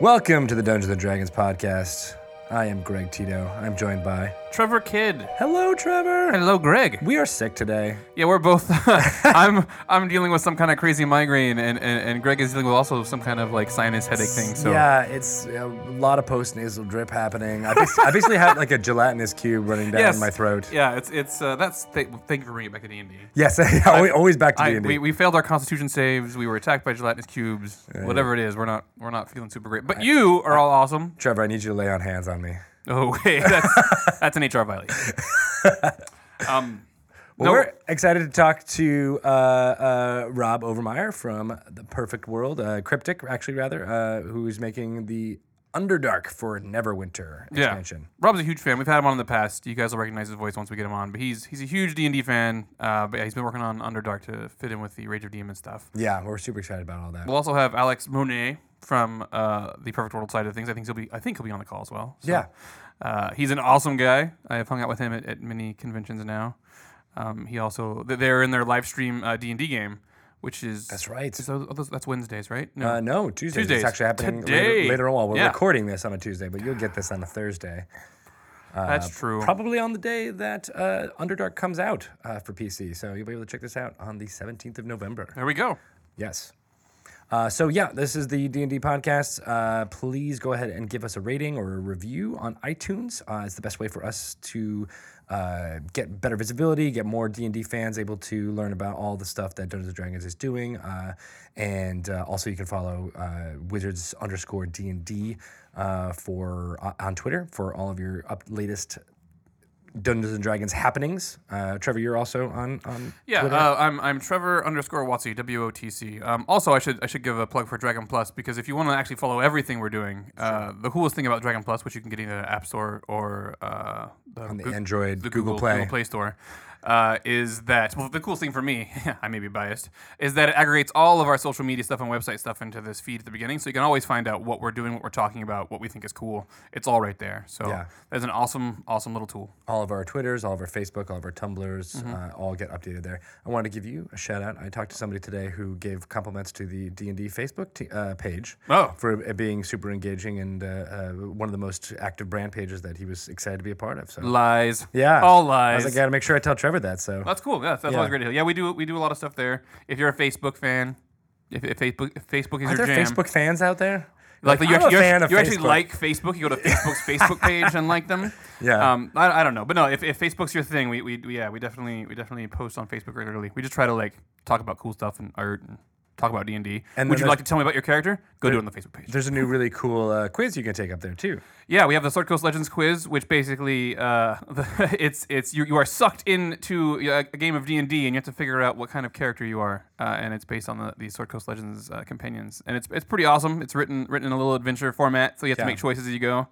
Welcome to the Dungeons and Dragons podcast. I am Greg Tito. I'm joined by. Trevor Kidd. Hello, Trevor. Hello, Greg. We are sick today. Yeah, we're both. I'm I'm dealing with some kind of crazy migraine, and, and, and Greg is dealing with also some kind of like sinus headache thing. So Yeah, it's a lot of post nasal drip happening. I, bas- I basically had like a gelatinous cube running down yes, my throat. Yeah, it's it's uh, that's th- thank you for bringing it back to D and D. Yes, always, always back to I, D&D. we, we failed our Constitution saves. We were attacked by gelatinous cubes. Whatever it is, we're not we're not feeling super great. But you are all awesome. Trevor, I need you to lay on hands on me. Oh wait, that's that's an HR violation. Um, Well, no, we're excited to talk to uh, uh, Rob Overmeyer from The Perfect World, uh, Cryptic, actually, rather, uh, who's making the Underdark for Neverwinter expansion. yeah. Rob's a huge fan. We've had him on in the past. You guys will recognize his voice once we get him on. But he's he's a huge D and D fan. Uh, but yeah, he's been working on Underdark to fit in with the Rage of Demons stuff. Yeah, we're super excited about all that. We'll also have Alex Monet from uh, the Perfect World side of things. I think he'll be I think he'll be on the call as well. So, Yeah. uh, he's an awesome guy. I have hung out with him at, at many conventions now. Um, he also they're in their live stream uh, D and D game, which is That's right. So that's Wednesdays, right? No, Uh, no, Tuesdays. Tuesdays. It's actually happening Today. later, later on. We're Yeah. recording this on a Tuesday, but you'll get this on a Thursday. that's true. Probably on the day that uh, Underdark comes out uh, for PC. So you'll be able to check this out on the 17th of November. there we go. Yes. Uh, so yeah, this is the D and D podcast. Uh, please go ahead and give us a rating or a review on iTunes. Uh, it's the best way for us to uh, get better visibility, get more D and D fans able to learn about all the stuff that Dungeons and Dragons is doing, uh, and uh, also you can follow Wizards underscore D and D for on Twitter for all of your up latest Dungeons and Dragons happenings. Uh, Trevor, you're also on on Yeah, uh, I'm I'm Trevor underscore Watsy W O T C. Um, also, I should I should give a plug for Dragon Plus because if you want to actually follow everything we're doing, uh, the coolest thing about Dragon Plus, which you can get in the App Store or uh, the, on the Goo- Android the Google, Play. Google Play Store, uh, is that well the coolest thing for me, I may be biased, is that it aggregates all of our social media stuff and website stuff into this feed at the beginning, so you can always find out what we're doing, what we're talking about, what we think is cool. It's all right there. So Yeah. that's an awesome awesome little tool. all of our Twitters, all of our Facebook, all of our Tumblrs, Mm-hmm. uh, all get updated there. I wanted to give you a shout out. I talked to somebody today who gave compliments to the D and D Facebook t- uh, page Oh. for it being super engaging and uh, uh, one of the most active brand pages that he was excited to be a part of. So Lies. yeah, All lies. I was like, I got to make sure I tell Trevor that. So That's cool. Yeah, that's Yeah. always great to hear. Yeah, we do we do a lot of stuff there. If you're a Facebook fan, if, if Facebook if Facebook is are your there jam, Facebook fans out there? like, Like, you, I'm actually, a you, fan actually, of you actually like Facebook, you go to Facebook's Facebook page and like them. Yeah. Um, I, I don't know, but no, if, if Facebook's your thing, we, we we- yeah we definitely we definitely post on Facebook regularly. We just try to like talk about cool stuff and art and talk about D and D. Would you like to tell me about your character? Go do it on the Facebook page. There's a new really cool uh, quiz you can take up there too. Yeah, we have the Sword Coast Legends quiz, which basically uh, the, it's it's you, you are sucked into a, a game of D and D, and you have to figure out what kind of character you are, uh, and it's based on the, the Sword Coast Legends uh, companions, and it's it's pretty awesome. It's written written in a little adventure format, so you have Yeah. to make choices as you go.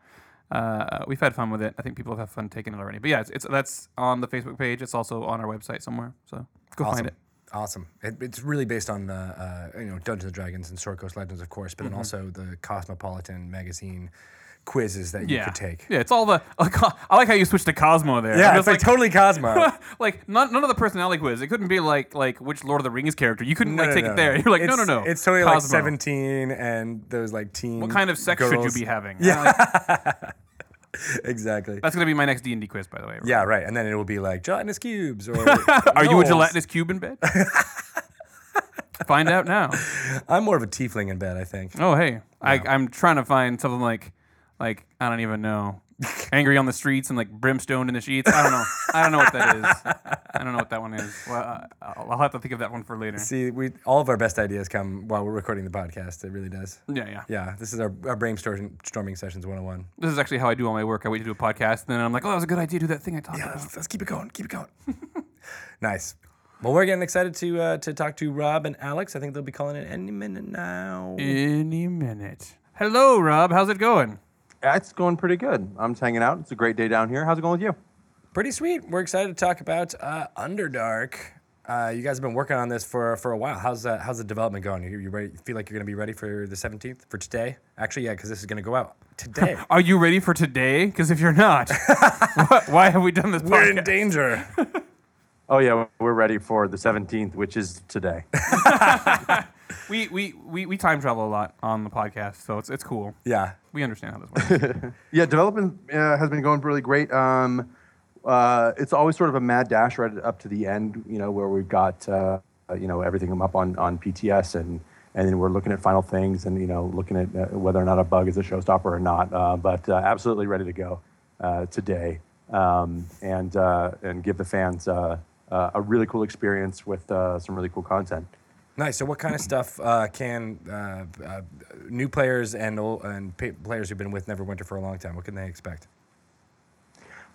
Uh, we've had fun with it. I think people have had fun taking it already. But yeah, it's, it's that's on the Facebook page. It's also on our website somewhere, so go Awesome. find it. Awesome. It, it's really based on uh, uh, you know Dungeons and Dragons and Sword Coast Legends, of course, but Mm-hmm. then also the Cosmopolitan magazine quizzes that you Yeah, could take. yeah. It's all the. I like how you switched to Cosmo there. Yeah, it's just like, totally Cosmo. like none, none of the personality quiz. It couldn't be like like which Lord of the Rings character. You couldn't No, like no, take no, it there. You're like no It's- no no. It's totally like 17 and those like teen. What kind of sex should you be having? Yeah. Exactly. that's gonna be my next D and D quiz, by the way. Yeah, right. And then it will be like gelatinous cubes or. Are you a gelatinous cube in bed? Find out now. I'm more of a tiefling in bed, I think. Oh hey, I, I'm trying to find something like like I don't even know. Angry on the streets and like brimstone in the sheets. I don't know. I don't know what that is. I don't know what that one is. Well, uh, I'll I'll have to think of that one for later. See, we all of our best ideas come while we're recording the podcast. It really does. Yeah, yeah. Yeah, this is our, our brainstorming sessions 101. This is actually how I do all my work. I wait to do a podcast, and then I'm like, oh, that was a good idea. Do that thing I talked Yeah, about. let's, let's keep it going. Keep it going. nice. Well, we're getting excited to uh, to talk to Rob and Alex. I think they'll be calling in any minute now. Any minute. Hello, Rob. How's it going? Yeah, It's going pretty good. I'm just hanging out. It's a great day down here. How's it going with you? Pretty sweet. We're excited to talk about uh, Underdark. Uh, you guys have been working on this for for a while. How's uh, how's the development going? You, you ready? Feel like you're going to be ready for the 17th for today? Actually, yeah, because this is going to go out today. Are you ready for today? Because if you're not, why, why have we done this We're in danger. Oh yeah, we're ready for the 17th, which is today. We, we, we, we time travel a lot on the podcast, so it's it's cool. Yeah. We understand how this works. Yeah, development uh, has been going really great. Um, uh, it's always sort of a mad dash right up to the end, you know, where we've got uh, you know everything up on on PTS and and then we're looking at final things and you know looking at uh, whether or not a bug is a showstopper or not. Uh, but uh, absolutely ready to go uh, today um, and uh, and give the fans uh, uh, a really cool experience with uh, some really cool content. Nice. So, what kind of stuff uh, can uh, uh, new players and old, and pa- players who've been with Neverwinter for a long time? What can they expect?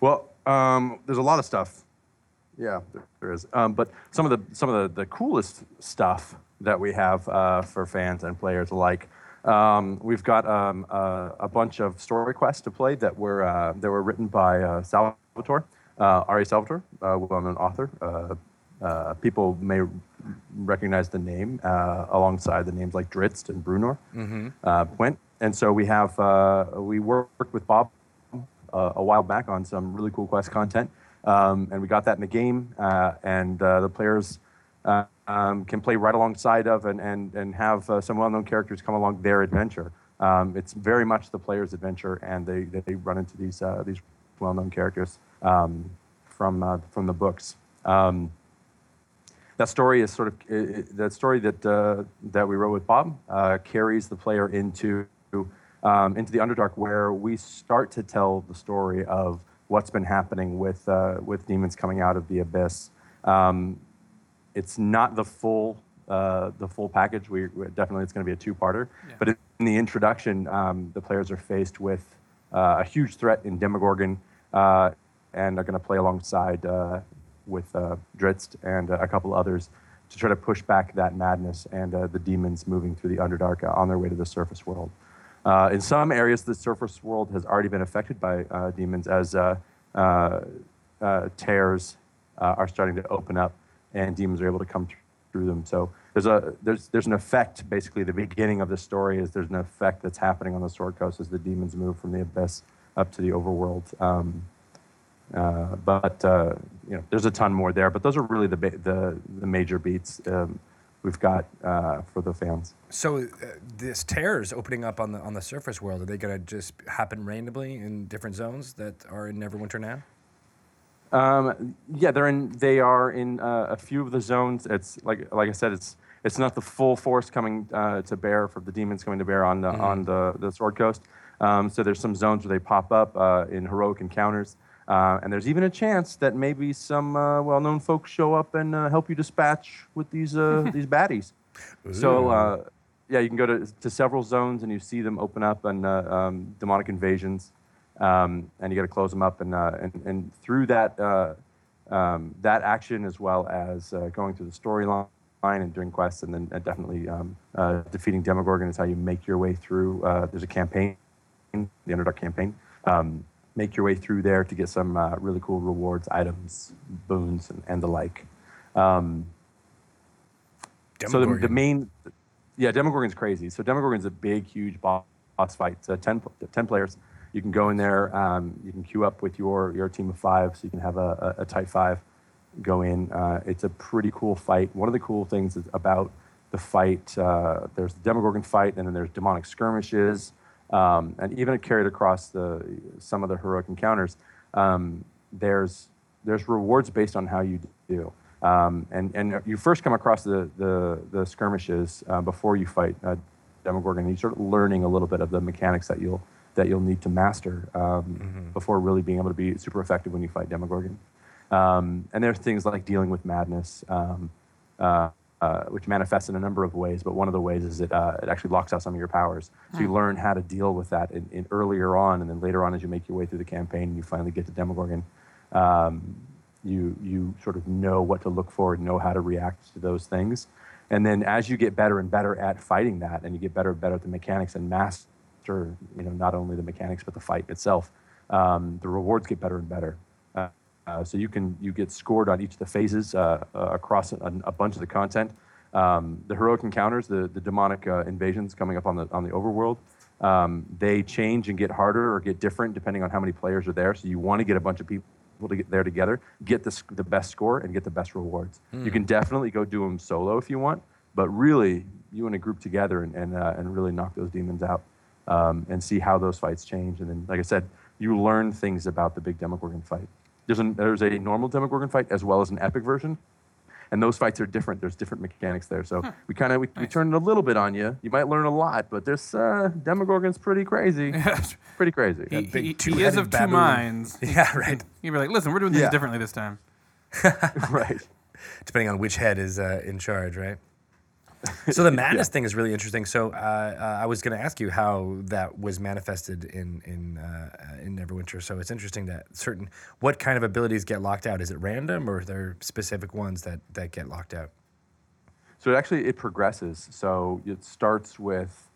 Well, um, there's a lot of stuff. Yeah, there, is. Um, but some of the some of the, the coolest stuff that we have uh, for fans and players alike. Um, we've got um, uh, a bunch of story quests to play that were uh, that were written by Salvatore, R.A. Salvatore, well-known author. Uh, uh, people may recognize the name uh, alongside the names like Drizzt and Bruenor, uh, Pwent. And so we have uh, we worked with Bob uh, a while back on some really cool quest content, um, and we got that in the game, uh, and uh, the players uh, um, can play right alongside of and and and have uh, some well-known characters come along their adventure. Um, it's very much the player's adventure, and they they run into these uh, these well-known characters um, from uh, from the books. Um, that story is sort of i- i- that story that uh, that we wrote with Bob uh, carries the player into um, into the Underdark, where we start to tell the story of what's been happening with uh, with demons coming out of the abyss. Um, it's not the full uh, the full package. We definitely it's going to be a two-parter, but in the introduction, um, the players are faced with uh, a huge threat in Demogorgon, uh, and are going to play alongside uh, with uh, Drizzt and uh, a couple others to try to push back that madness and uh, the demons moving through the Underdark on their way to the surface world. Uh, in some areas, the surface world has already been affected by demons as tears are starting to open up and demons are able to come through them. So there's a there's there's an effect. Basically, the beginning of the story is there's an effect that's happening on the Sword Coast as the demons move from the abyss up to the overworld. Um, uh, but uh, you know, there's a ton more there. But those are really the ba- the, the major beats um, we've got uh, for the fans. So, uh, this tears opening up on the on the surface world are they going to just happen randomly in different zones that are in Neverwinter now? Um, yeah, they're in. They are in uh, a few of the zones. It's like like I said, it's it's not the full force coming uh, to bear for the demons coming to bear on the on the the Sword Coast. Um, so there's some zones where they pop up uh, in heroic encounters, uh, and there's even a chance that maybe some uh, well-known folks show up and uh, help you dispatch with these uh, these baddies. So uh, yeah, you can go to to several zones and you see them open up and uh, um, demonic invasions um, and you got to close them up. And, uh, and, and through that, uh, um, that action, as well as uh, going through the storyline and doing quests, and then uh, definitely um, uh, defeating Demogorgon is how you make your way through. Uh, there's a campaign, the Underdark campaign. Um, make your way through there to get some uh, really cool rewards, items, boons, and, and the like. Um, so the, the main, yeah, Demogorgon's crazy. So Demogorgon's a big, huge boss, boss fight. So 10, 10 players. You can go in there. Um, you can queue up with your your team of five, so you can have a, a, a tight five go in. Uh, it's a pretty cool fight. One of the cool things is about the fight. Uh, there's the Demogorgon fight, and then there's demonic skirmishes, um, and even carried across the some of the heroic encounters. Um, there's there's rewards based on how you do. Um, and, and you first come across the, the, the skirmishes uh, before you fight uh, Demogorgon. You start learning a little bit of the mechanics that you'll, that you'll need to master um, before really being able to be super effective when you fight Demogorgon. Um, and there's things like dealing with madness, um, uh, uh, which manifests in a number of ways. But one of the ways is it, uh, it actually locks out some of your powers. So you learn how to deal with that in, in earlier on, and then later on, as you make your way through the campaign, and you finally get to Demogorgon. Um, you you sort of know what to look for, and know how to react to those things, and then as you get better and better at fighting that, and you get better and better at the mechanics and master, you know, not only the mechanics but the fight itself, um, the rewards get better and better. Uh, so you can you get scored on each of the phases uh, uh, across a, a bunch of the content. Um, the heroic encounters, the the demonic uh, invasions coming up on the on the overworld, um, they change and get harder or get different depending on how many players are there. So you want to get a bunch of people to get there together, get the, the best score, and get the best rewards. You can definitely go do them solo if you want, but really you and a group together and and, uh, and really knock those demons out um, and see how those fights change. And then, like I said, you learn things about the big Demogorgon fight. There's, an, there's a normal Demogorgon fight as well as an epic version. And those fights are different. There's different mechanics there. So we kind of we, we turn it a little bit on you. You might learn a lot, but this uh, Demogorgon's pretty crazy. pretty crazy. he, he- he is two-headed of two minds. Yeah, right. You'd be like, listen, we're doing things Yeah. differently this time. right. Depending on which head is uh, in charge, right? So the madness thing is really interesting. So uh, uh, I was going to ask you how that was manifested in in uh, uh, in Neverwinter. So it's interesting that certain what kind of abilities get locked out. Is it random or are there specific ones that that get locked out? So it actually it progresses. So it starts with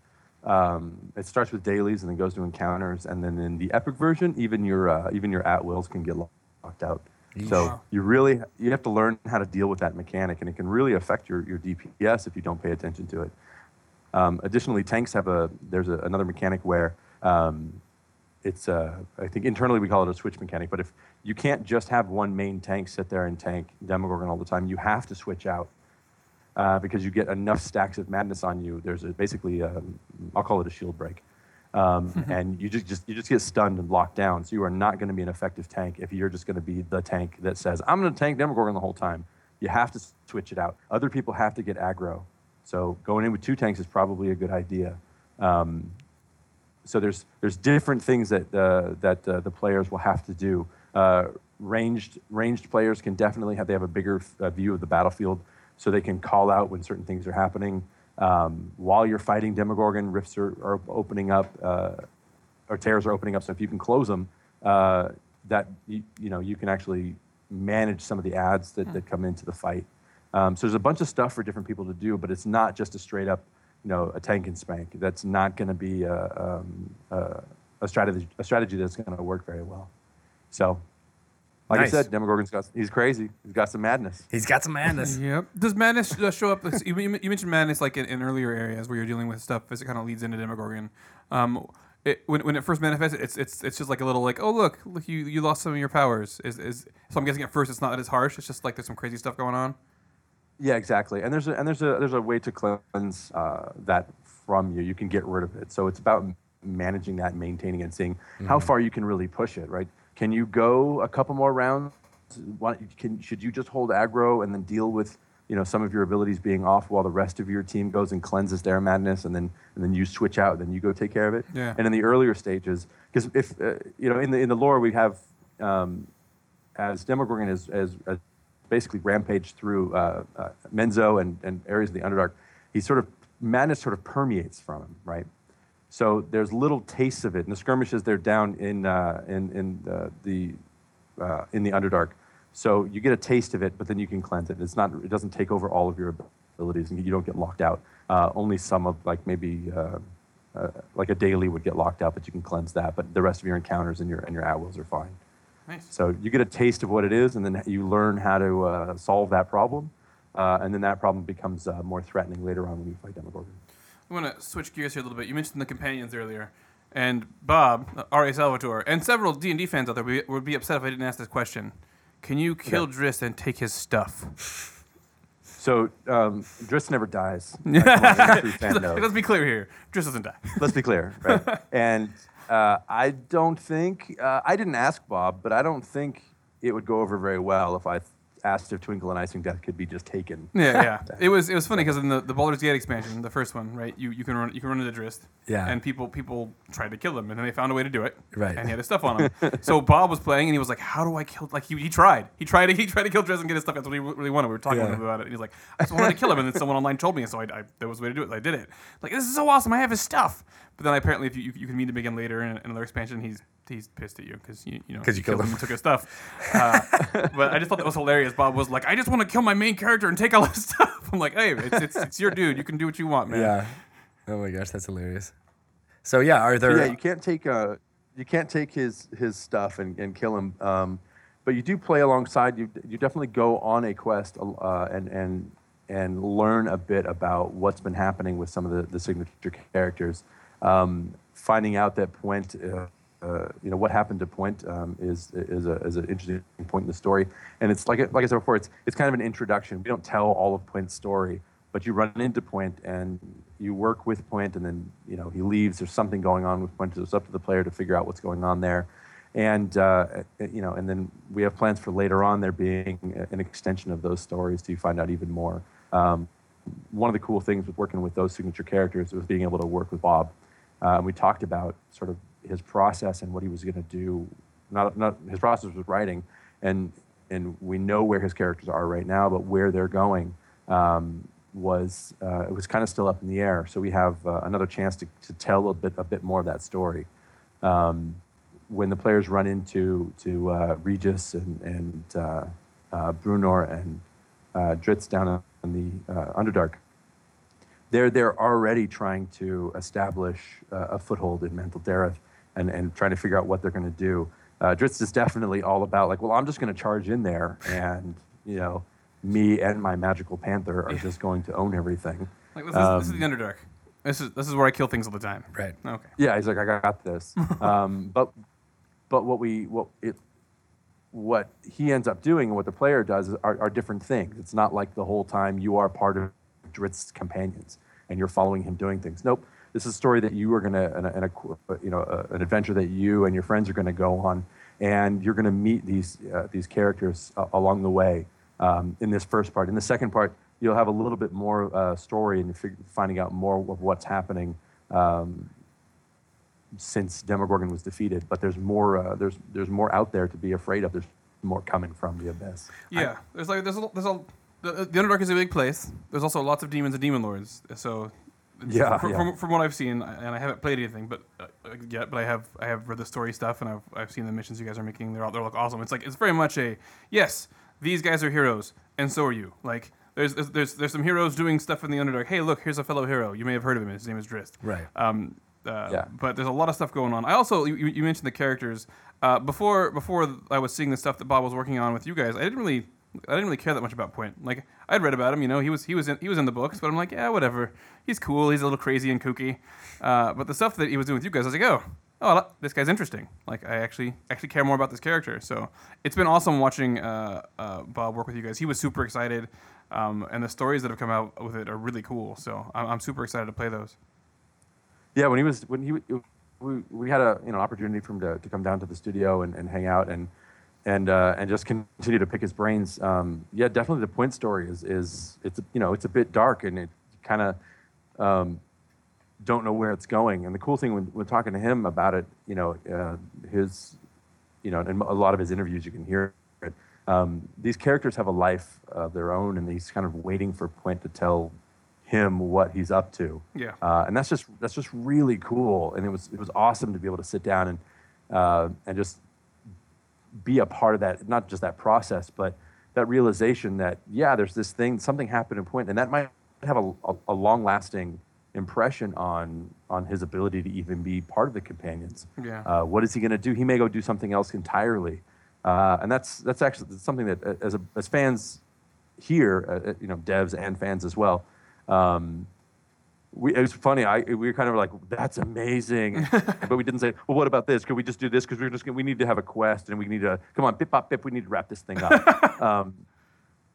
um, it starts with dailies and then goes to encounters, and then in the epic version, even your uh, even your at wills can get locked out. So Wow. you really you have to learn how to deal with that mechanic, and it can really affect your, your DPS if you don't pay attention to it. Um, additionally, tanks have a there's a, another mechanic where um, it's uh, I think internally we call it a switch mechanic. But if you can't just have one main tank sit there and tank Demogorgon all the time, you have to switch out uh, because you get enough stacks of madness on you. There's a, basically i I'll call it a shield break, um, and you just, just you just get stunned and locked down. So you are not going to be an effective tank if you're just going to be the tank that says I'm going to tank Demogorgon the whole time. You have to switch it out. Other people have to get aggro. So going in with two tanks is probably a good idea. Um, so there's there's different things that uh, that uh, the players will have to do. Uh, ranged ranged players can definitely have they have a bigger uh, view of the battlefield, so they can call out when certain things are happening. Um, while you're fighting Demogorgon, rifts are, are opening up, uh, or tears are opening up. So if you can close them, uh, that you, you know you can actually manage some of the ads that, that come into the fight. Um, so there's a bunch of stuff for different people to do, but it's not just a straight up, you know, a tank and spank. That's not going to be a, um, a, a strategy a strategy that's going to work very well. So, like Nice. I said, Demogorgon's got he's crazy. He's got some madness. He's got some madness. Yep. Does madness uh, show up? You, you you mentioned madness like in, in earlier areas where you're dealing with stuff as it kind of leads into Demogorgon. Um, it, when, when it first manifests, it's it's it's just like a little like oh look look you you lost some of your powers. Is is so I'm guessing at first it's not as harsh. It's just like there's some crazy stuff going on. Yeah, exactly. And there's a, and there's a there's a way to cleanse uh, that from you. You can get rid of it. So it's about managing that, maintaining it, and seeing how far you can really push it. Right? Can you go a couple more rounds? Why, can should you just hold aggro and then deal with you know some of your abilities being off while the rest of your team goes and cleanses their madness, and then and then you switch out, and then you go take care of it. Yeah. And in the earlier stages, because if uh, you know in the in the lore we have um, as Demogorgon has, has, has basically rampaged through uh, uh, Menzo and, and areas of the Underdark, he sort of madness sort of permeates from him? So there's little tastes of it. In the skirmishes, they're down in uh, in in uh, the uh, in the Underdark. So you get a taste of it, but then you can cleanse it. It's not. It doesn't take over all of your abilities, and you don't get locked out. Uh, only some of like maybe. Uh, uh, like a daily would get locked out, but you can cleanse that. But the rest of your encounters and your and your at wills are fine. Nice. So you get a taste of what it is, and then you learn how to uh, solve that problem, uh, and then that problem becomes uh, more threatening later on when you fight Demogorgon. I want to switch gears here a little bit. You mentioned the companions earlier, and Bob, uh, R.A. Salvatore, and several D and D fans out there would be, would be upset if I didn't ask this question. Can you kill Drizzt and take his stuff? So um, Drizzt never dies. Like, only true fan knows. Let's be clear here. Drizzt doesn't die. Let's be clear, right? and uh, I don't think uh, I didn't ask Bob, but I don't think it would go over very well if I asked if Twinkle and Icingdeath could be just taken. Yeah, yeah. It was it was funny because in the, the Baldur's Gate expansion, the first one, right? You, you can run you can run into Drizzt. Yeah. And people people tried to kill him, and then they found a way to do it. Right. And he had his stuff on him. so Bob was playing, and he was like, "How do I kill?" Like he, he tried. He tried to he tried to kill Drizzt and get his stuff. That's what he really wanted. We were talking Yeah. about it. And he's like, "I just wanted to kill him," and then someone online told me, and so I, I there was a way to do it. So I did it. Like this is so awesome. I have his stuff. But then apparently, if you you, you can meet him again later in another expansion, he's he's pissed at you because you you know 'Cause you killed him. and took his stuff. Uh, but I just thought that was hilarious. Bob was like, "I just want to kill my main character and take all his stuff." I'm like, "Hey, it's, it's, it's your dude. You can do what you want, man." Yeah. Oh my gosh, that's hilarious. So yeah, are there? yeah, you can't take uh, you can't take his his stuff and, and kill him. Um, but you do play alongside. You you definitely go on a quest uh, and and and learn a bit about what's been happening with some of the, the signature characters. Um, finding out that Pwent, uh, uh, you know, what happened to Pwent um, is is a is an interesting point in the story. And it's like like I said before, it's it's kind of an introduction. We don't tell all of Pwent's story, but you run into Pwent and you work with Pwent, and then you know he leaves. There's something going on with Pwent. So it's up to the player to figure out what's going on there, and uh, you know, and then we have plans for later on there being an extension of those stories to find out even more. Um, one of the cool things with working with those signature characters was being able to work with Bob. Uh, we talked about sort of his process and what he was going to do. Not, not his process was writing, and and we know where his characters are right now, but where they're going um, was uh, it was kind of still up in the air. So we have uh, another chance to, to tell a bit a bit more of that story. Um, when the players run into to uh, Regis and and uh, uh, Bruenor and uh, Drizzt down in the Underdark, they're they're already trying to establish a foothold in Mantol-Derith and and trying to figure out what they're going to do. Uh, Drizzt is definitely all about like, well, I'm just going to charge in there, and you know, me and my magical panther are just going to own everything. Like this, um, is, this is the um, Underdark. This is this is where I kill things all the time. Right. Okay. Yeah, he's like, I got this. um, but but what we what it what he ends up doing and what the player does are, are different things. It's not like the whole time you are part of Drizzt's companions and you're following him doing things. Nope this is a story that you are going to, and a, a, you know, a, an adventure that you and your friends are going to go on, and you're going to meet these uh, these characters uh, along the way um, in this first part. In the second part, you'll have a little bit more uh, story and fig- finding out more of what's happening um, since Demogorgon was defeated. But there's more. Uh, there's there's more out there to be afraid of. There's more coming from the abyss. Yeah, I, there's like there's a, there's a the, the Underdark is a big place. There's also lots of demons and demon lords. So yeah, from, yeah. From, from what I've seen, and I haven't played anything, but uh, yet, but I have I have read the story stuff, and I've I've seen the missions you guys are making. They're all they look awesome. It's like it's very much a yes, these guys are heroes, and so are you. Like there's there's there's some heroes doing stuff in the Underdark. Hey, look, here's a fellow hero. You may have heard of him. His name is Drizzt. Right. Um, uh, yeah. But there's a lot of stuff going on. I also you, you mentioned the characters uh, before before I was seeing the stuff that Bob was working on with you guys. I didn't really I didn't really care that much about Pwent. Like I'd read about him, you know, he was he was in, he was in the books, but I'm like, yeah, whatever. He's cool. He's a little crazy and kooky. Uh, but the stuff that he was doing with you guys, I was like, oh, oh, this guy's interesting. Like I actually actually care more about this character. So it's been awesome watching uh, uh, Bob work with you guys. He was super excited, um, and the stories that have come out with it are really cool. So I'm, I'm super excited to play those. Yeah, when he was when he we, we had a you know opportunity for him to, to come down to the studio and, and hang out and and uh, and just continue to pick his brains. Um, yeah, definitely the Pwent story is is it's you know it's a bit dark and it kind of um, don't know where it's going. And the cool thing when, when talking to him about it, you know, uh, his you know, in a lot of his interviews you can hear it. Um, these characters have a life of their own, and he's kind of waiting for Pwent to tell him what he's up to. Yeah. Uh, and that's just that's just really cool, and it was it was awesome to be able to sit down and uh, and just be a part of that, not just that process, but that realization that, yeah, there's this thing, something happened in point, and that might have a, a, a long lasting impression on on his ability to even be part of the companions. Yeah. Uh, what is he going to do? He may go do something else entirely, uh, and that's that's actually something that uh, as a, as fans here, uh, uh, you know, devs and fans as well. Um, we, it was funny. I we were kind of like, "That's amazing," but we didn't say, "Well, what about this? Could we just do this? Because we're just gonna, we need to have a quest and we need to come on, bip bop bip. We need to wrap this thing up." um,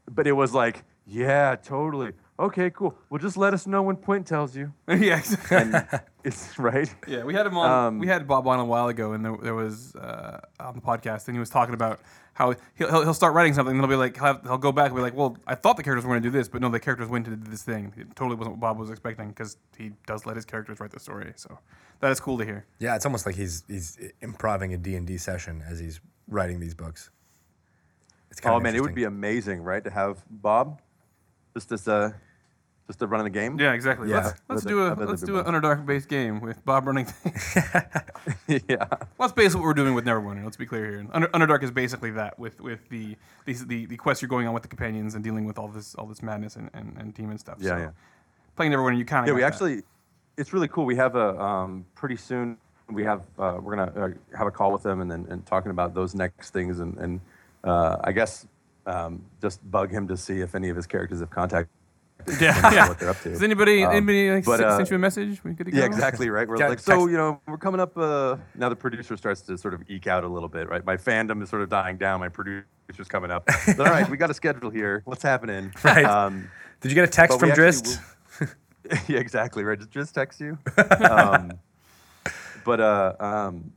but it was like, "Yeah, totally. Okay, cool. Well, just let us know when Pwent tells you." yeah, and it's right. Yeah, we had him on. Um, we had Bob on a while ago, and there, there was uh, on the podcast, and he was talking about how he'll, he'll, he'll start writing something, and he'll be like, he'll, have, he'll go back and be like, well, I thought the characters were going to do this, but no, the characters went to do this thing. It totally wasn't what Bob was expecting because he does let his characters write the story. So that is cool to hear. Yeah, it's almost like he's he's improving a D and D session as he's writing these books. It's kind oh man, it would be amazing, right, to have Bob just as a just to run of the game. Yeah, exactly. Yeah. Let's, let's do a let's do an Underdark based game with Bob running things. yeah. Well, that's basically what we're doing with Neverwinter. Let's be clear here. Under, Underdark is basically that with with the these the the quests you're going on with the companions and dealing with all this all this madness and and, and demon stuff. Yeah, so yeah. Playing Neverwinter, you kind of yeah. We actually, it's really cool. We have a um, pretty soon. We have uh, we're gonna uh, have a call with them and then and talking about those next things and and uh, I guess um, just bug him to see if any of his characters have contacted yeah, yeah. what they're up to. Does anybody um, anybody like but, uh, sent you a message? We good to go? Yeah, exactly right. We're like, so you know, we're coming up. Uh, now the producer starts to sort of eke out a little bit, right? My fandom is sort of dying down. My producer's coming up. all right, we got a schedule here. What's happening? Right. Um, Did you get a text But from Drizzt? yeah, exactly right. Just, just text you. um, but uh, um,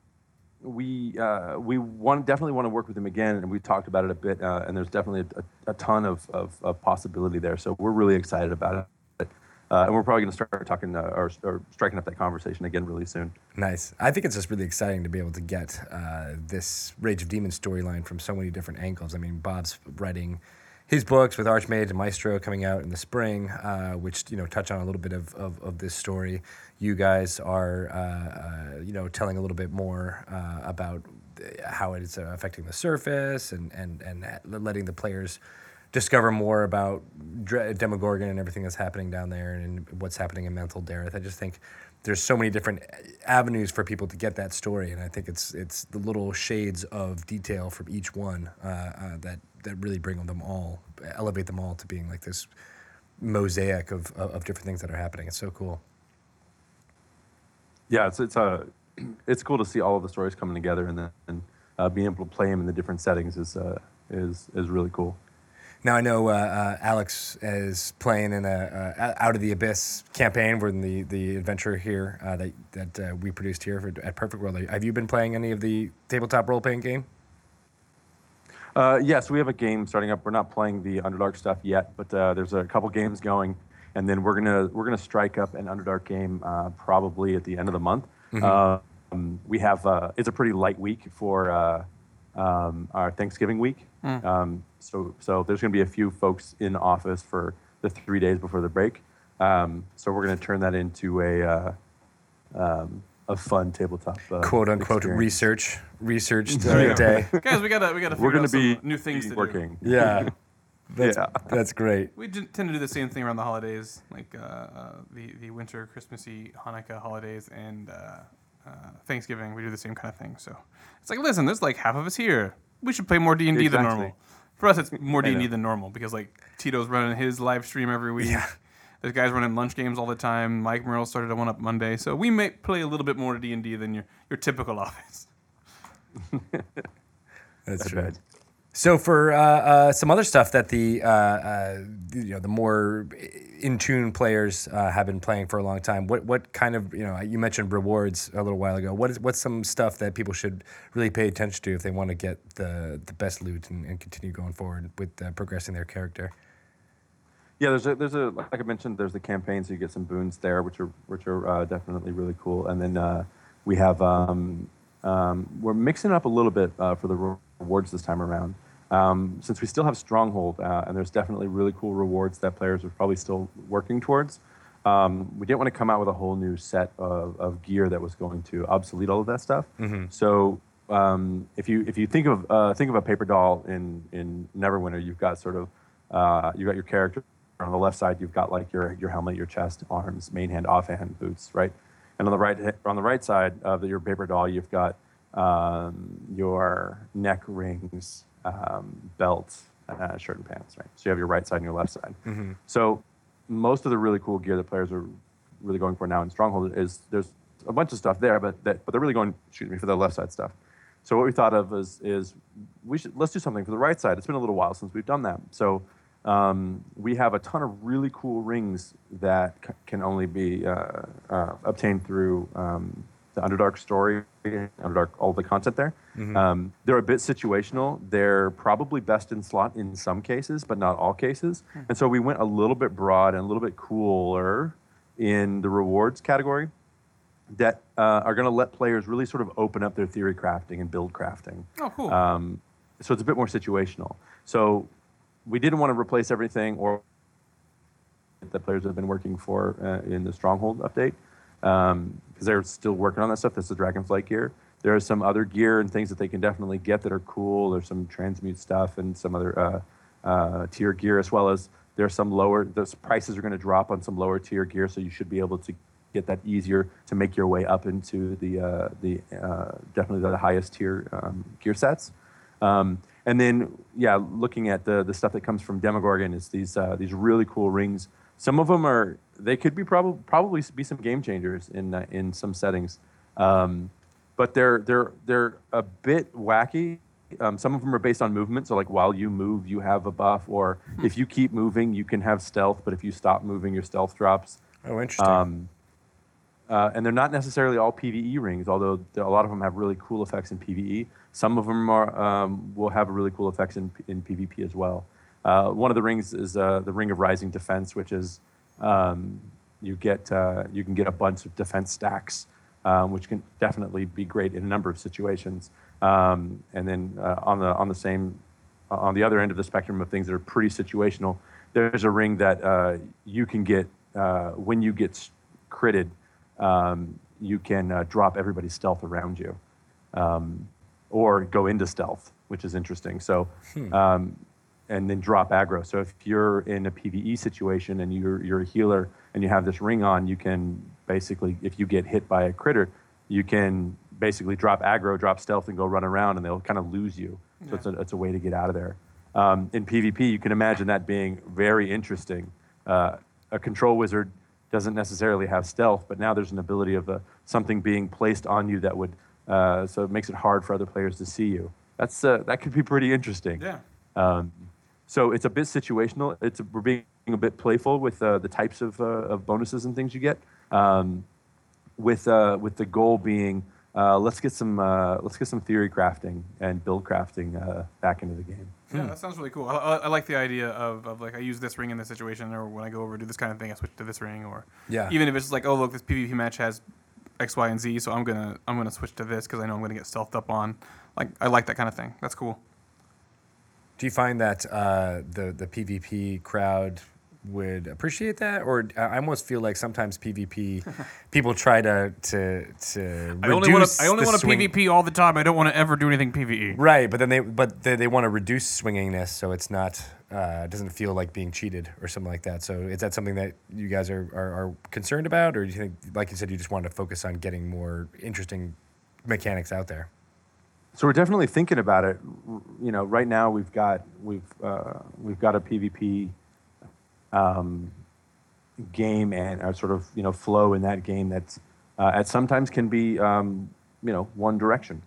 we uh, we want definitely want to work with him again, and we talked about it a bit. Uh, and there's definitely a, a, a ton of, of, of possibility there. So we're really excited about it, uh, and we're probably going to start talking uh, or, or striking up that conversation again really soon. Nice. I think it's just really exciting to be able to get uh, this Rage of Demons storyline from so many different angles. I mean, Bob's writing his books with Archmage and Maestro coming out in the spring, uh, which you know touch on a little bit of, of, of this story. You guys are uh, uh, you know telling a little bit more uh, about how it is affecting the surface and and and letting the players discover more about Demogorgon and everything that's happening down there and what's happening in Mantol-Derith. I just think there's so many different avenues for people to get that story, and I think it's it's the little shades of detail from each one uh, uh, that that really bring them all, elevate them all to being like this mosaic of, of, of different things that are happening. It's so cool. Yeah, it's it's uh, it's cool to see all of the stories coming together and then and uh, being able to play them in the different settings is uh, is is really cool. Now I know uh, uh, Alex is playing in a uh, Out of the Abyss campaign. We're in the the adventure here uh, that that uh, we produced here for, at Perfect World. Have you been playing any of the tabletop role playing game? Uh, yes, we have a game starting up. We're not playing the Underdark stuff yet, but uh, there's a couple games going, and then we're gonna we're gonna strike up an Underdark game uh, probably at the end of the month. Um, we have uh, it's a pretty light week for uh, um, our Thanksgiving week, um, so so there's gonna be a few folks in office for the three days before the break. Um, so we're gonna turn that into a uh, um, a fun tabletop uh, Quote unquote experience. research researched There you go. day. Guys, we gotta we gotta We're figure gonna out some be new things to do. working. Yeah, that's, Yeah. that's great. We d- tend to do the same thing around the holidays, like uh, uh, the the winter, Christmassy, Hanukkah holidays, and uh, uh, Thanksgiving. We do the same kind of thing. So it's like, listen, there's like half of us here. We should play more D and D than normal. For us, it's more D and D than normal because like Tito's running his live stream every week. Yeah. There's guys running lunch games all the time. Mike Mearls started a one up Monday, so we may play a little bit more D and D than your your typical office. That's That's right. right. So for uh, uh, some other stuff that the uh, uh, you know the more in tune players uh, have been playing for a long time, what what kind of you know you mentioned rewards a little while ago. What is what's some stuff that people should really pay attention to if they want to get the the best loot and, and continue going forward with uh, progressing their character? Yeah, there's a there's a like I mentioned, there's the campaign, so you get some boons there, which are which are uh, definitely really cool. And then uh, we have um, um, we're mixing it up a little bit uh, for the rewards this time around. Um, since we still have Stronghold, uh, and there's definitely really cool rewards that players are probably still working towards. Um, we didn't want to come out with a whole new set of, of gear that was going to obsolete all of that stuff. So um, if you if you think of uh, think of a paper doll in in Neverwinter, you've got sort of uh, you got your character on the left side. You've got like your your helmet, your chest, arms, main hand, offhand, boots, right? And on the right on the right side of your paper doll, you've got um, your neck rings, um, belt, uh, shirt and pants, right? So you have your right side and your left side. So most of the really cool gear that players are really going for now in Stronghold is there's a bunch of stuff there, but that, but they're really going excuse me for the left side stuff. So what we thought of is is we should let's do something for the right side. It's been a little while since we've done that. So um, we have a ton of really cool rings that c- can only be uh, uh, obtained through um, the Underdark story, Underdark, all the content there. Um, they're a bit situational. They're probably best in slot in some cases, but not all cases. And so we went a little bit broad and a little bit cooler in the rewards category that uh, are going to let players really sort of open up their theory crafting and build crafting. Oh, cool. Um, so it's a bit more situational. So we didn't want to replace everything or that players have been working for uh, in the Stronghold update because they're still working on that stuff. That's the Dragonflight gear. There is some other gear and things that they can definitely get that are cool. There's some transmute stuff and some other uh, uh, tier gear as well as there's some lower. Those prices are going to drop on some lower tier gear, so you should be able to get that easier to make your way up into the uh, the uh, definitely the highest tier um, gear sets. Um, and then, yeah, looking at the the stuff that comes from Demogorgon is these uh, these really cool rings. Some of them are they could be probably probably be some game changers in uh, in some settings, um, but they're they're they're a bit wacky Um, some of them are based on movement. So like while you move, you have a buff, or if you keep moving, you can have stealth. But if you stop moving, your stealth drops. Oh, interesting. Um, uh, and they're not necessarily all PVE rings, although a lot of them have really cool effects in PVE. Some of them are, um, will have really cool effects in, in PvP as well. Uh, one of the rings is uh, the Ring of Rising Defense, which is um, you get uh, you can get a bunch of defense stacks, um, which can definitely be great in a number of situations. Um, and then uh, on the on the same on the other end of the spectrum of things that are pretty situational, there's a ring that uh, you can get uh, when you get critted. Um, you can uh, drop everybody's stealth around you, um, or go into stealth, which is interesting. So, um, and then drop aggro. So if you're in a PVE situation and you're you're a healer and you have this ring on, you can basically, if you get hit by a critter, you can basically drop aggro, drop stealth, and go run around, and they'll kind of lose you. So it's a it's a way to get out of there. Um, in PvP, you can imagine that being very interesting. Uh, a control wizard doesn't necessarily have stealth, but now there's an ability of uh something being placed on you that would, uh, so it makes it hard for other players to see you. That's uh, that could be pretty interesting. Yeah. Um, so it's a bit situational. It's we're being a bit playful with uh, the types of, uh, of bonuses and things you get, um, with uh, with the goal being uh, let's get some uh, let's get some theory crafting and build crafting uh, back into the game. Yeah, that sounds really cool. I, I, I like the idea of, of like I use this ring in this situation, or when I go over to do this kind of thing, I switch to this ring, or Yeah. even if it's just like, oh look, this PvP match has X, Y, and Z, so I'm gonna I'm gonna switch to this because I know I'm gonna get stealthed up on. Like I like that kind of thing. That's cool. Do you find that uh, the the PvP crowd would appreciate that, or I I almost feel like sometimes PvP people try to to to I only want reduce to I only want to PvP all the time. I don't want to ever do anything PvE. Right, but then they but they, they want to reduce swingingness so it's not uh, it doesn't feel like being cheated or something like that. So is that something that you guys are, are, are concerned about, or do you think, like you said, you just want to focus on getting more interesting mechanics out there? So we're definitely thinking about it. You know, right now we've got we've uh, we've got a PvP um, game and a sort of you know flow in that game that's uh, at sometimes can be um, you know one direction,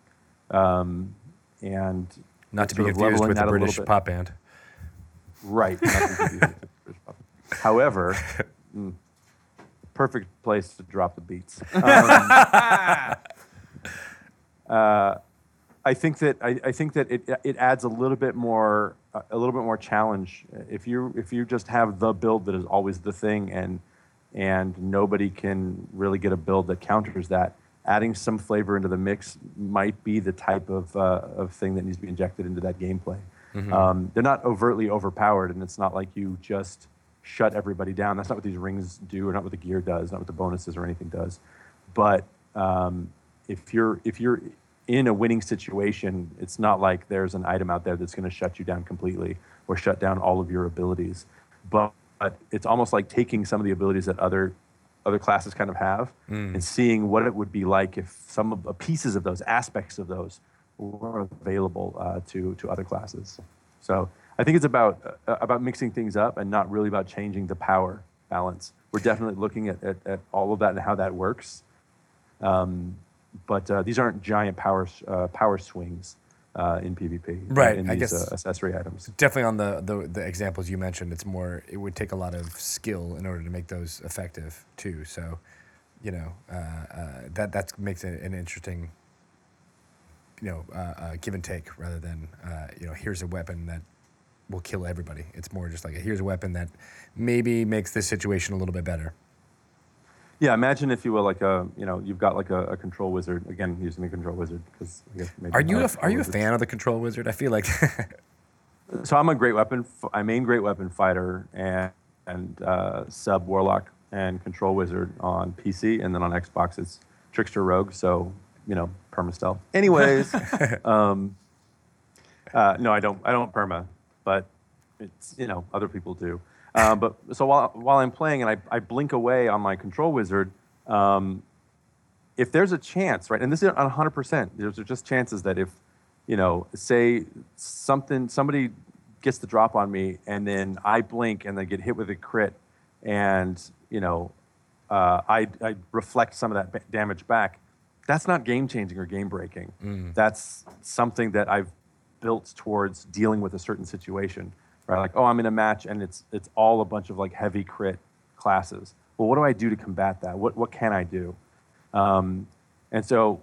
um, and Not to be confused with the a British pop band. Right. not to be confused with the British pop. However, mm, perfect place to drop the beats. Um, uh, I think that I, I think that it it adds a little bit more a little bit more challenge if you if you just have the build that is always the thing and and nobody can really get a build that counters that. Adding some flavor into the mix might be the type of uh, of thing that needs to be injected into that gameplay. Um, they're not overtly overpowered, and it's not like you just shut everybody down. That's not what these rings do, or not what the gear does, not what the bonuses or anything does. But um, if you're if you're in a winning situation, it's not like there's an item out there that's going to shut you down completely or shut down all of your abilities. But, but it's almost like taking some of the abilities that other other classes kind of have and seeing what it would be like if some of the pieces of those aspects of those were available uh, to to other classes. So I think it's about uh, about mixing things up and not really about changing the power balance. We're definitely looking at, at, at all of that and how that works. Um, but uh, these aren't giant power uh, power swings uh, in PvP. Right, In I these guess- uh, accessory items. Definitely on the, the the examples you mentioned, it's more it would take a lot of skill in order to make those effective too. So, you know, uh, uh, that that makes it an interesting, you know, uh, uh, give and take rather than uh, you know here's a weapon that will kill everybody. It's more just like a, here's a weapon that maybe makes this situation a little bit better. Yeah, imagine if you will, like a you know, you've got like a, a control wizard. Again, using the control wizard because I guess maybe Are you a, are you a fan of the control wizard? I feel like So I'm a great weapon. I main great weapon fighter and and uh, sub warlock and control wizard on PC, and then on Xbox it's trickster rogue. So you know, perma stealth. Anyways, um, uh, no, I don't. I don't perma, but it's you know other people do. Uh, but so while while I'm playing and I, I blink away on my control wizard, um, if there's a chance, right, and this isn't 100%, there's just chances that if, you know, say something, somebody gets the drop on me and then I blink and then get hit with a crit and, you know, uh, I, I reflect some of that damage back, that's not game changing or game breaking. That's something that I've built towards dealing with a certain situation, right? Like, oh, I'm in a match and it's it's all a bunch of like heavy crit classes. Well, what do I do to combat that? What what can I do? Um, and so,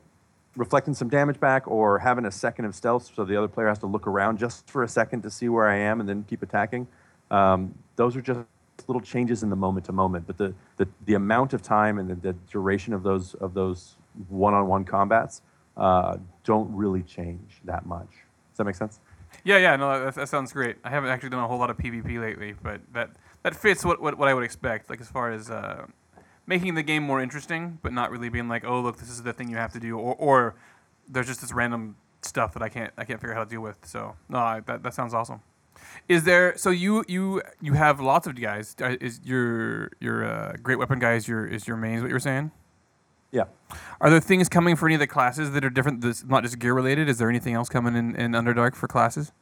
reflecting some damage back or having a second of stealth, so the other player has to look around just for a second to see where I am and then keep attacking. Um, those are just little changes in the moment to moment, but the the, the amount of time and the, the duration of those of those one-on-one combats uh, don't really change that much. Does that make sense? Yeah, yeah, no, that, that sounds great. I haven't actually done a whole lot of PvP lately, but that that fits what, what, what I would expect. Like as far as uh, making the game more interesting, but not really being like, oh, look, this is the thing you have to do, or, or there's just this random stuff that I can't I can't figure out how to deal with. So no, I, that that sounds awesome. Is there so you you you have lots of guys? Uh, Is your your uh, great weapon guys your is your main? Is what you're saying? Yeah. Are there things coming for any of the classes that are different? That's not just gear related. Is there anything else coming in, in Underdark for classes?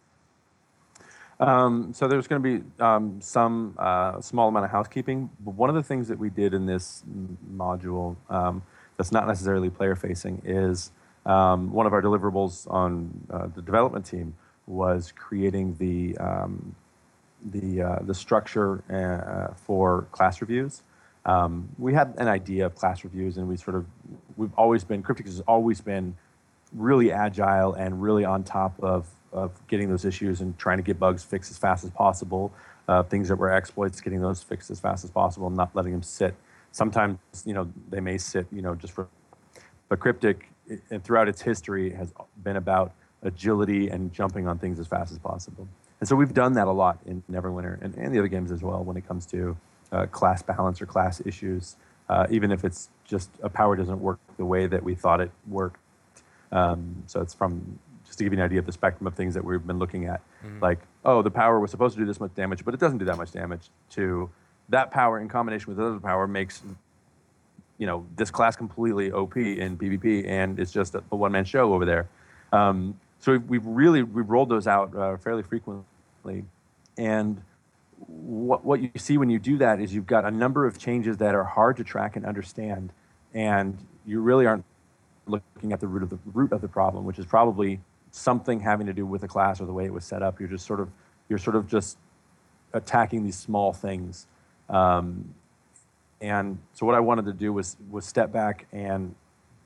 Um, so there's going to be um, some uh, small amount of housekeeping. But one of the things that we did in this m- module um, that's not necessarily player facing is um, one of our deliverables on uh, the development team was creating the um, the uh, the structure uh, for class reviews. Um, we had an idea of class reviews, and we sort of we've always been Cryptic has always been really agile and really on top of, of getting those issues and trying to get bugs fixed as fast as possible. Uh, things that were exploits, getting those fixed as fast as possible, and not letting them sit. Sometimes, you know, they may sit, you know, just for. But Cryptic, and throughout its history, has been about agility and jumping on things as fast as possible. And so we've done that a lot in Neverwinter and, and the other games as well when it comes to uh, class balance or class issues. Uh, even if it's just a power doesn't work the way that we thought it worked, um, so it's from just to give you an idea of the spectrum of things that we've been looking at, like oh, the power was supposed to do this much damage, but it doesn't do that much damage. To that power in combination with other power makes you know this class completely OP in PvP, and it's just a, a one man show over there. Um, so we've, we've really we've rolled those out uh, fairly frequently, and what what you see when you do that is you've got a number of changes that are hard to track and understand, and you really aren't looking at the root of the root of the problem, which is probably something having to do with the class or the way it was set up. You're just sort of you're sort of just attacking these small things. Um, and so what I wanted to do was was step back and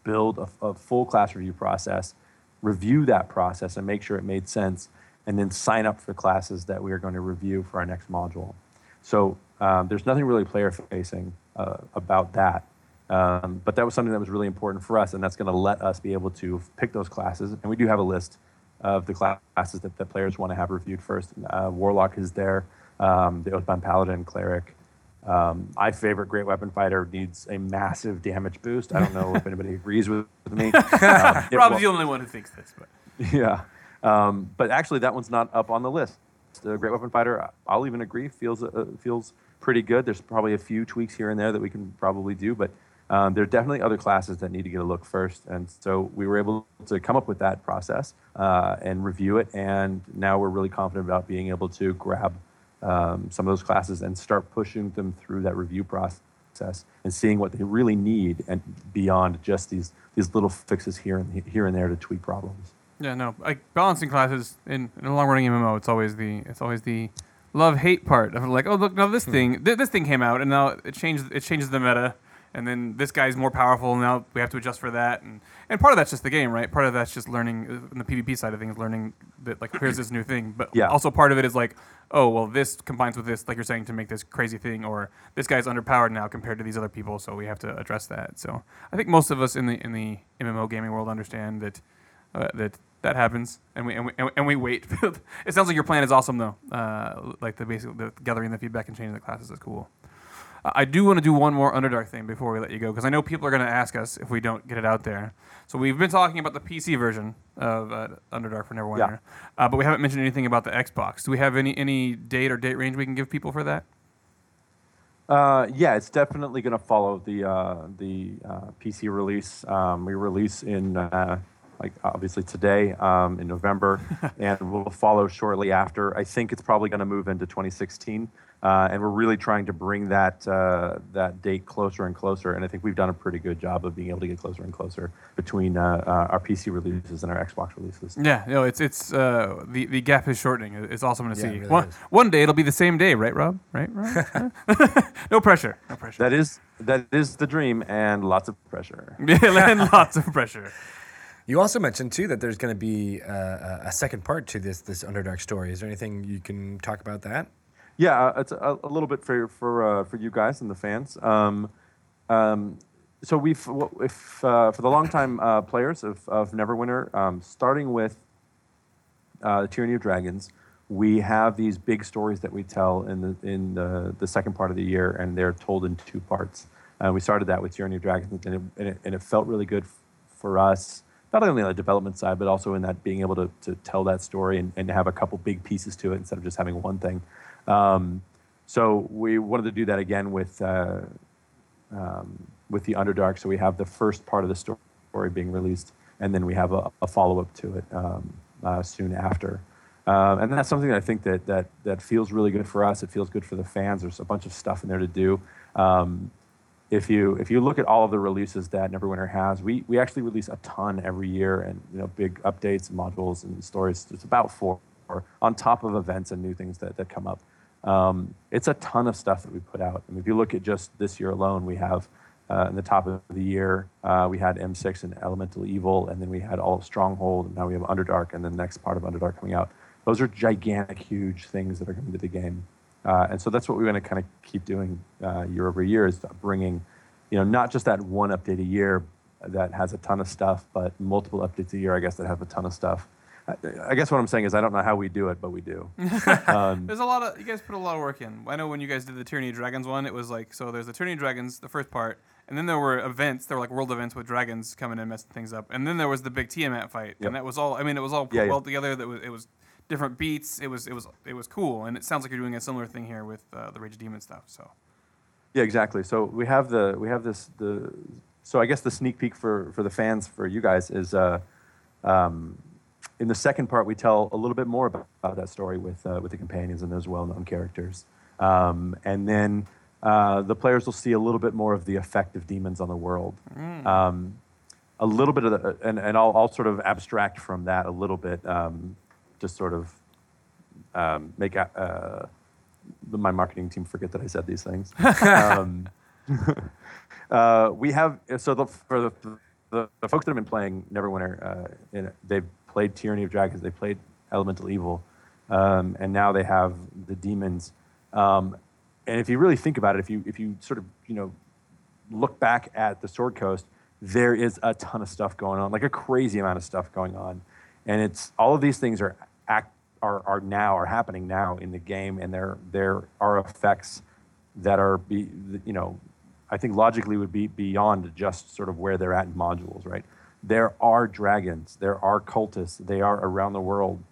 build a, a full class review process, review that process and make sure it made sense, and then sign up for the classes that we are going to review for our next module. So um, there's nothing really player facing uh, about that. Um, but that was something that was really important for us, and that's going to let us be able to pick those classes. And we do have a list of the classes that, that players want to have reviewed first. Uh, Warlock is there, um, the Oathbound Paladin, Cleric. Um, my favorite Great Weapon Fighter needs a massive damage boost. I don't know if anybody agrees with, with me. Um, Rob's wa- the only one who thinks this, but yeah. Um, but actually, that one's not up on the list. The Great Weapon Fighter, I'll even agree, feels uh, feels pretty good. There's probably a few tweaks here and there that we can probably do, but um, there are definitely other classes that need to get a look first. And so we were able to come up with that process uh, and review it. And now we're really confident about being able to grab um, some of those classes and start pushing them through that review process and seeing what they really need and beyond just these these little fixes here and here and there to tweak problems. Yeah, no, like balancing classes in, in a long running MMO, it's always the it's always the love hate part of like, oh look, now this thing th- this thing came out and now it changed it changes the meta, and then this guy's more powerful and now we have to adjust for that, and and part of that's just the game, right? Part of that's just learning uh, in the PvP side of things, learning that like here's this new thing, but Yeah. also part of it is like, oh well, this combines with this, like you're saying, to make this crazy thing, or this guy's underpowered now compared to these other people, so we have to address that. So I think most of us in the in the MMO gaming world understand that uh, that that happens, and we and we, and we- wait. it sounds like your plan is awesome, though. Uh, like the basic the gathering the feedback and changing the classes is cool. Uh, I do want to do one more Underdark thing before we let you go, because I know people are going to ask us if we don't get it out there. So we've been talking about the PC version of uh, Underdark for Neverwinter, Yeah. uh, but we haven't mentioned anything about the Xbox. Do we have any any date or date range we can give people for that? Uh, yeah, it's definitely going to follow the uh, the uh, PC release. Um, we release in uh, like obviously today um, in November, and we'll follow shortly after. I think it's probably going to move into 2016, uh, and we're really trying to bring that uh, that date closer and closer. And I think we've done a pretty good job of being able to get closer and closer between uh, uh, our PC releases and our Xbox releases. Yeah, no, it's it's uh, the the gap is shortening. It's awesome to Yeah, see. really one is. one day it'll be the same day, right, Rob? Right, Rob? no pressure. No pressure. That is that is the dream, and lots of pressure. and lots of pressure. You also mentioned too that there's going to be uh, a a second part to this this Underdark story. Is there anything you can talk about that? Yeah, uh, it's a, a little bit for for uh, for you guys and the fans. Um, um, so we've if uh, for the longtime uh, players of, of Neverwinter, um, starting with uh, the Tyranny of Dragons, we have these big stories that we tell in the in the, the second part of the year, and they're told in two parts. Uh, we started that with Tyranny of Dragons, and it, and it, and it felt really good f- for us, not only on the development side, but also in that being able to, to tell that story and, and have a couple big pieces to it instead of just having one thing. Um, so we wanted to do that again with uh, um, with the Underdark. So we have the first part of the story being released, and then we have a, a follow up to it um, uh, soon after. Um, and that's something that I think that, that that feels really good for us. It feels good for the fans. There's a bunch of stuff in there to do. Um, if you if you look at all of the releases that Neverwinter has, we we actually release a ton every year, and you know big updates and modules and stories. It's about four on top of events and new things that that come up. Um, it's a ton of stuff that we put out. I mean, if you look at just this year alone, we have uh, in the top of the year uh, we had M6 and Elemental Evil, and then we had all of Stronghold, and now we have Underdark, and the next part of Underdark coming out. Those are gigantic, huge things that are coming to the game. Uh, and so that's what we want to kind of keep doing uh, year over year is bringing, you know, not just that one update a year that has a ton of stuff, but multiple updates a year, I guess, that have a ton of stuff. I, guess what I'm saying is I don't know how we do it, but we do. Um, There's a lot of you guys put a lot of work in. I know when you guys did the Tyranny of Dragons one, it was like so. There's the Tyranny of Dragons, the first part, and then there were events. There were like world events with dragons coming in, messing things up, and then there was the big Tiamat fight, Yep. and that was all. I mean, it was all put Yeah, yeah. well together. That was it was different beats. It was it was it was cool, and it sounds like you're doing a similar thing here with uh, the Rage of Demon stuff. So Yeah, exactly. So we have the we have this the so I guess the sneak peek for for the fans for you guys is uh, um, in the second part we tell a little bit more about, about that story with uh, with the companions and those well known characters, um, and then uh, the players will see a little bit more of the effect of demons on the world. Um, a little bit of the, and, and I'll, I'll sort of abstract from that a little bit, um, just sort of um, make uh, my marketing team forget that I said these things. um, uh, we have so the, for the, the, the folks that have been playing Neverwinter, uh, in, they've played Tyranny of Dragons, they played Elemental Evil, um, and now they have the demons. Um, and if you really think about it, if you if you sort of you know look back at the Sword Coast, there is a ton of stuff going on, like a crazy amount of stuff going on, and it's all of these things are act are, are now are happening now in the game, and there there are effects that are be you know I think logically would be beyond just sort of where they're at in modules, right? There are dragons, there are cultists, they are around the world.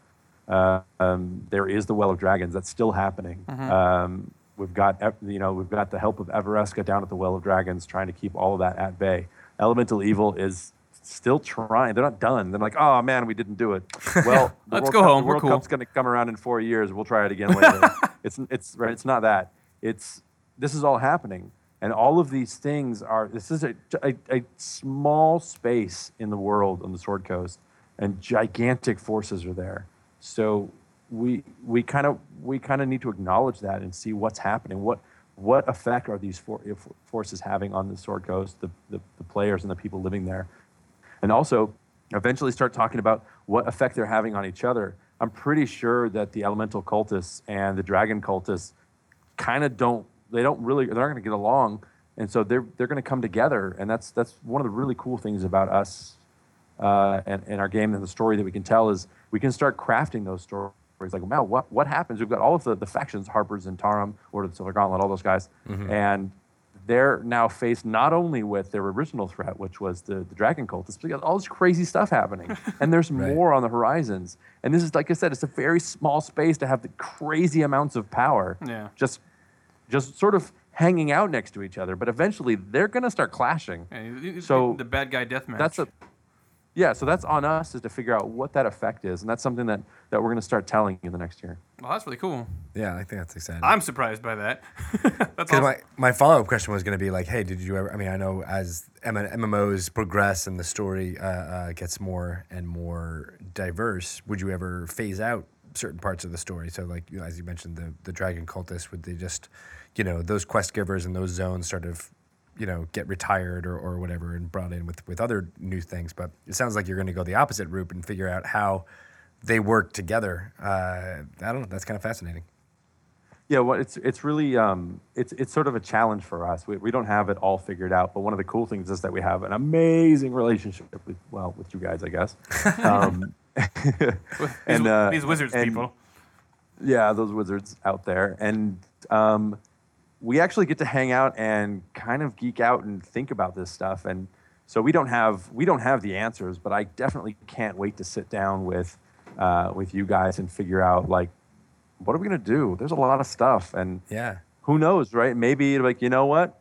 Uh, um, there is the Well of Dragons that's still happening. Um, we've got you know we've got the help of Evereska down at the Well of Dragons trying to keep all of that at bay. Elemental Evil is still trying. They're not done. They're like, oh man, we didn't do it. Well, Let's World go Cup- home. The We're World cool. Cup's going to come around in four years. We'll try it again later. it's it's right. It's not that. It's this is all happening, and all of these things are. This is a, a, a small space in the world on the Sword Coast, and gigantic forces are there. So we we kind of we kind of need to acknowledge that and see what's happening. What what effect are these for, forces having on the Sword Coast, the, the the players and the people living there? And also eventually start talking about what effect they're having on each other. I'm pretty sure that the elemental cultists and the dragon cultists kind of don't they don't really they're not going to get along, and so they're they're going to come together, and that's that's one of the really cool things about us uh, and, and our game and the story that we can tell is we can start crafting those stories. Like, wow, what what happens? We've got all of the, the factions, Harper's and Tarum, Order of the Silver Gauntlet, all those guys, and they're now faced not only with their original threat, which was the, the dragon cultists, but all this crazy stuff happening. and there's Right. more on the horizons. And this is, like I said, it's a very small space to have the crazy amounts of power Yeah. just just sort of hanging out next to each other. But eventually they're going to start clashing. Yeah, So, the bad guy deathmatch. That's a yeah, so that's on us is to figure out what that effect is, and that's something that that we're going to start telling you the next year. Well, that's really cool. Yeah, I think that's exciting. I'm surprised by that. that's Because awesome. my, my follow up question was going to be like, hey, did you ever? I mean, I know as M- MMOs progress and the story uh, uh, gets more and more diverse, would you ever phase out certain parts of the story? So, like you know, as you mentioned, the the dragon cultists, would they just, you know, those quest givers and those zones sort of, you know, get retired or, or whatever and brought in with with other new things? But it sounds like you're going to go the opposite route and figure out how they work together. Uh, I don't know. That's kind of fascinating. Yeah, well, it's it's really um, it's it's sort of a challenge for us. We, we don't have it all figured out, but one of the cool things is that we have an amazing relationship with well with you guys, I guess. Um, and, these, uh, these wizards and- people. yeah, those wizards out there, and um, we actually get to hang out and kind of geek out and think about this stuff. And so we don't have we don't have the answers, but I definitely can't wait to sit down with uh, with you guys and figure out like what are we gonna do. There's a lot of stuff, and Yeah. who knows, right? Maybe like you know what,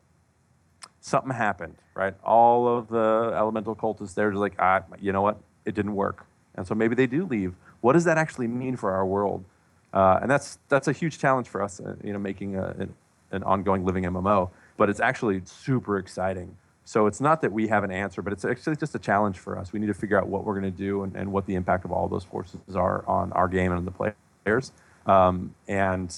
something happened, right? All of the elemental cultists they're just like, ah, you know what, it didn't work, and so maybe they do leave. What does that actually mean for our world? Uh, and that's that's a huge challenge for us, uh, you know, making a, an, an ongoing living MMO. But it's actually super exciting. So it's not that we have an answer, but it's actually just a challenge for us. We need to figure out what we're going to do and, and what the impact of all those forces are on our game and on the players. Um, and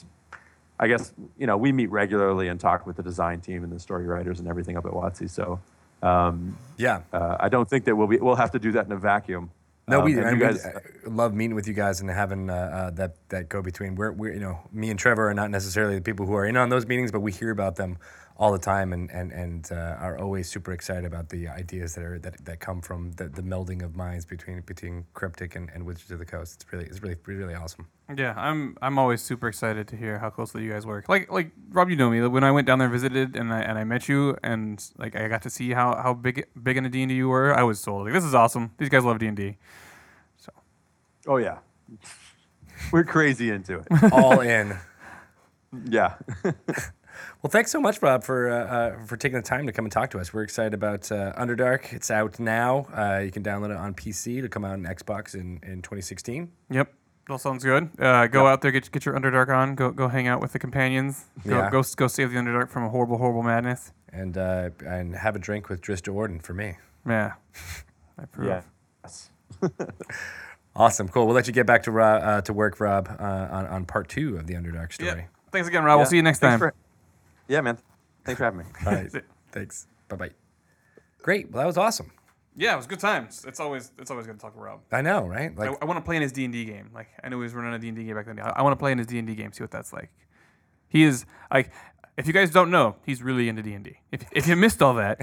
I guess you know we meet regularly and talk with the design team and the story writers and everything up at WotC. So um, Yeah. uh, I don't think that we'll be we'll have to do that in a vacuum. No, Um, we, and and you we uh, love meeting with you guys and having uh, uh, that that go between. We're, we're you know me and Trevor are not necessarily the people who are in on those meetings, but we hear about them all the time and and and uh, are always super excited about the ideas that are that, that come from the, the melding of minds between between Cryptic and, and Wizards of the Coast. It's really it's really really awesome. Yeah, I'm I'm always super excited to hear how closely you guys work. Like like Rob, you know me. When I went down there and visited and I and I met you and like I got to see how, how big big into D and D you were, I was sold. Like this is awesome. These guys love D and D. So. Oh yeah, we're crazy into it. All in. yeah. Well, thanks so much, Rob, for uh, uh, for taking the time to come and talk to us. We're excited about uh, Underdark. It's out now. Uh, you can download it on PC. It'll come out on Xbox in, in 2016. Yep. It all sounds good. Uh, go out there, get get your Underdark on. Go go hang out with the companions. Go Yeah. go go save the Underdark from a horrible horrible madness. and uh, and have a drink with Drizzt Do'Urden for me. Yeah. I approve. Yeah. Yes. Awesome, cool. We'll let you get back to Rob, uh, to work, Rob, uh, on on part two of the Underdark story. Yep. Thanks again, Rob. We'll see you next Thanks time. For- yeah, man. Thanks for having me. All right, thanks. Bye bye. Great. Well, that was awesome. yeah, it was good times. It's always it's always good to talk to Rob. I know, right? Like, I, I want to play in his D and D game. Like I know he was running a D and D game back then. I, I want to play in his D and D game. See what that's like. He is like, if you guys don't know, he's really into D and D. If if you missed all that,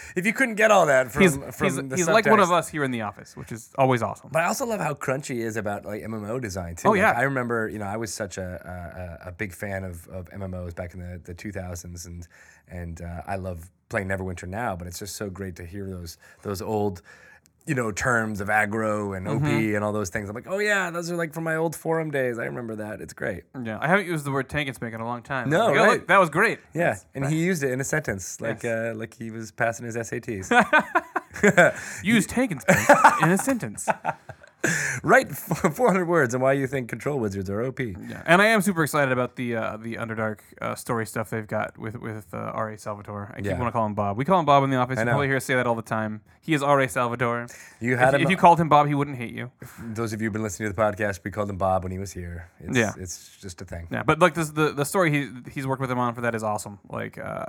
if you couldn't get all that from he's from he's, the he's like one of us here in the office, which is always awesome. But I also love how crunchy he is about like MMO design too. Oh, Like, yeah. I remember, you know, I was such a a, a big fan of, of MMOs back in the, the 2000s, and and uh, I love playing Neverwinter now. But it's just so great to hear those those old, you know, terms of aggro and OP Mm-hmm. and all those things. I'm like, oh yeah, those are like from my old forum days. I remember that. It's great. Yeah, I haven't used the word tank and spank in a long time. No, Like, oh, right. look, that was great. Yeah, and he used it in a sentence, like Yes. uh, like he was passing his SATs. Use tank and spank in a sentence. Write 400 words on why you think control wizards are OP. Yeah, and I am super excited about the uh, the Underdark uh, story stuff they've got with with uh, R.A. Salvatore. I keep Yeah. want to call him Bob. We call him Bob in the office. You probably hear us say that all the time. He is R.A. Salvatore. You If, had him. if you called him Bob, he wouldn't hate you. those of you who've been listening to the podcast, we called him Bob when he was here. It's, Yeah. it's just a thing. Yeah, but like this, the the story he he's worked with him on for that is awesome. Like uh,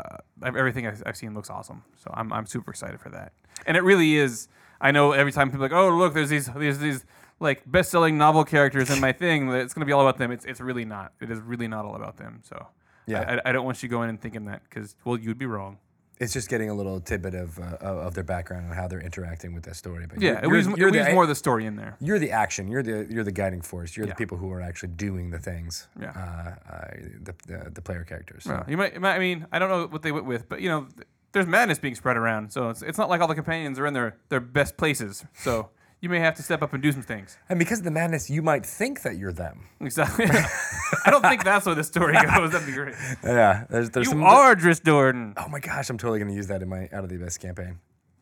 everything I've, I've seen looks awesome. So I'm I'm super excited for that. And it really is. I know every time people are like, oh look, there's these there's these like best-selling novel characters in my thing. It's gonna be all about them. It's it's really not. It is really not all about them. So Yeah. I, I, don't want you going and thinking that because well you'd be wrong. It's just getting a little tidbit of uh, of their background and how they're interacting with that story. But Yeah, it weaves, you're it weaves the, more of the story in there. You're the action. You're the you're the guiding force. You're Yeah. the people who are actually doing the things. Yeah. Uh, uh, the, the the player characters. So. Well, you might, I mean, I don't know what they went with, but you know, there's madness being spread around, so it's, it's not like all the companions are in their, their best places. So you may have to step up and do some things. And because of the madness, you might think that you're them. Exactly. I don't think that's where the story goes. That'd be great. Yeah. There's there's You some. are Drizzt Do'Urden. Oh my gosh, I'm totally gonna use that in my out of the abyss campaign.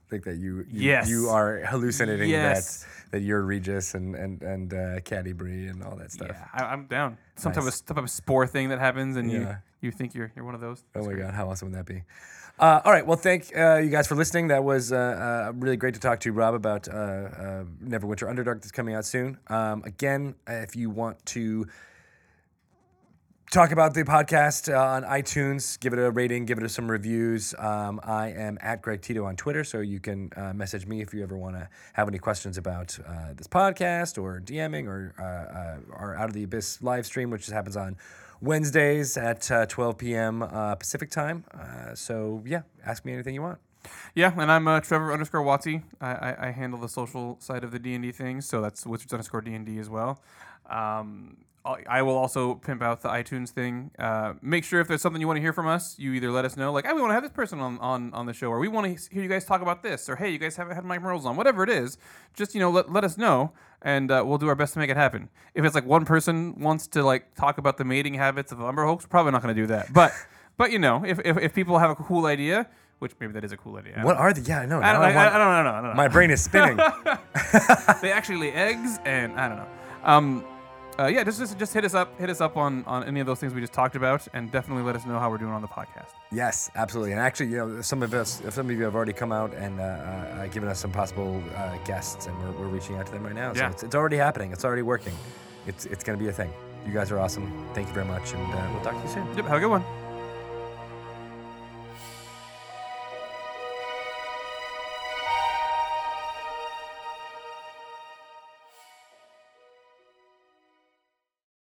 think that you you, Yes. you are hallucinating Yes. that that you're Regis and and and uh, Catti-brie and all that stuff. Yeah, I, I'm down. Some type of some type of spore thing that happens, and Yeah. you you think you're you're one of those. Oh my God, how awesome would that be? Uh, all right, well, thank uh, you guys for listening. That was uh, uh, really great to talk to Rob about uh, uh, Neverwinter Underdark that's coming out soon. Um, again, if you want to talk about the podcast on iTunes, give it a rating, give it some reviews. Um, I am at Greg Tito on Twitter, so you can message me if you ever want to have any questions about this podcast or DMing or our Out of the Abyss live stream, which happens on Wednesdays at uh, 12 p.m. Uh, Pacific time. Uh, so yeah, ask me anything you want. Yeah, and I'm uh, Trevor underscore Watsy. I, I, I handle the social side of the D and D things, so that's Wizards underscore D and D as well. Um, I I will also pimp out the iTunes thing. Uh, make sure if there's something you want to hear from us, you either let us know, like, "Hey, we want to have this person on, on, on the show," or "We want to hear you guys talk about this," or "Hey, you guys haven't had Mike Mearls on," whatever it is. Just you know, let, let us know, and uh, we'll do our best to make it happen. If it's like one person wants to like talk about the mating habits of Umber Hulks, probably not going to do that. But but you know, if, if if people have a cool idea, which maybe that is a cool idea. What don't are the? Yeah, I know. I don't, I, want- I, don't, I don't know. I don't know. my brain is spinning. they actually lay eggs, and I don't know. Um, uh, yeah, just, just just hit us up, hit us up on on any of those things we just talked about, and definitely let us know how we're doing on the podcast. Yes, absolutely. And actually, you know, some of us, some of you have already come out and uh, uh, uh, given us some possible uh, guests, and we're, we're reaching out to them right now. So Yeah. it's, it's already happening. It's already working. It's it's going to be a thing. You guys are awesome. Thank you very much, and uh, we'll talk to you soon. Yep, have a good one.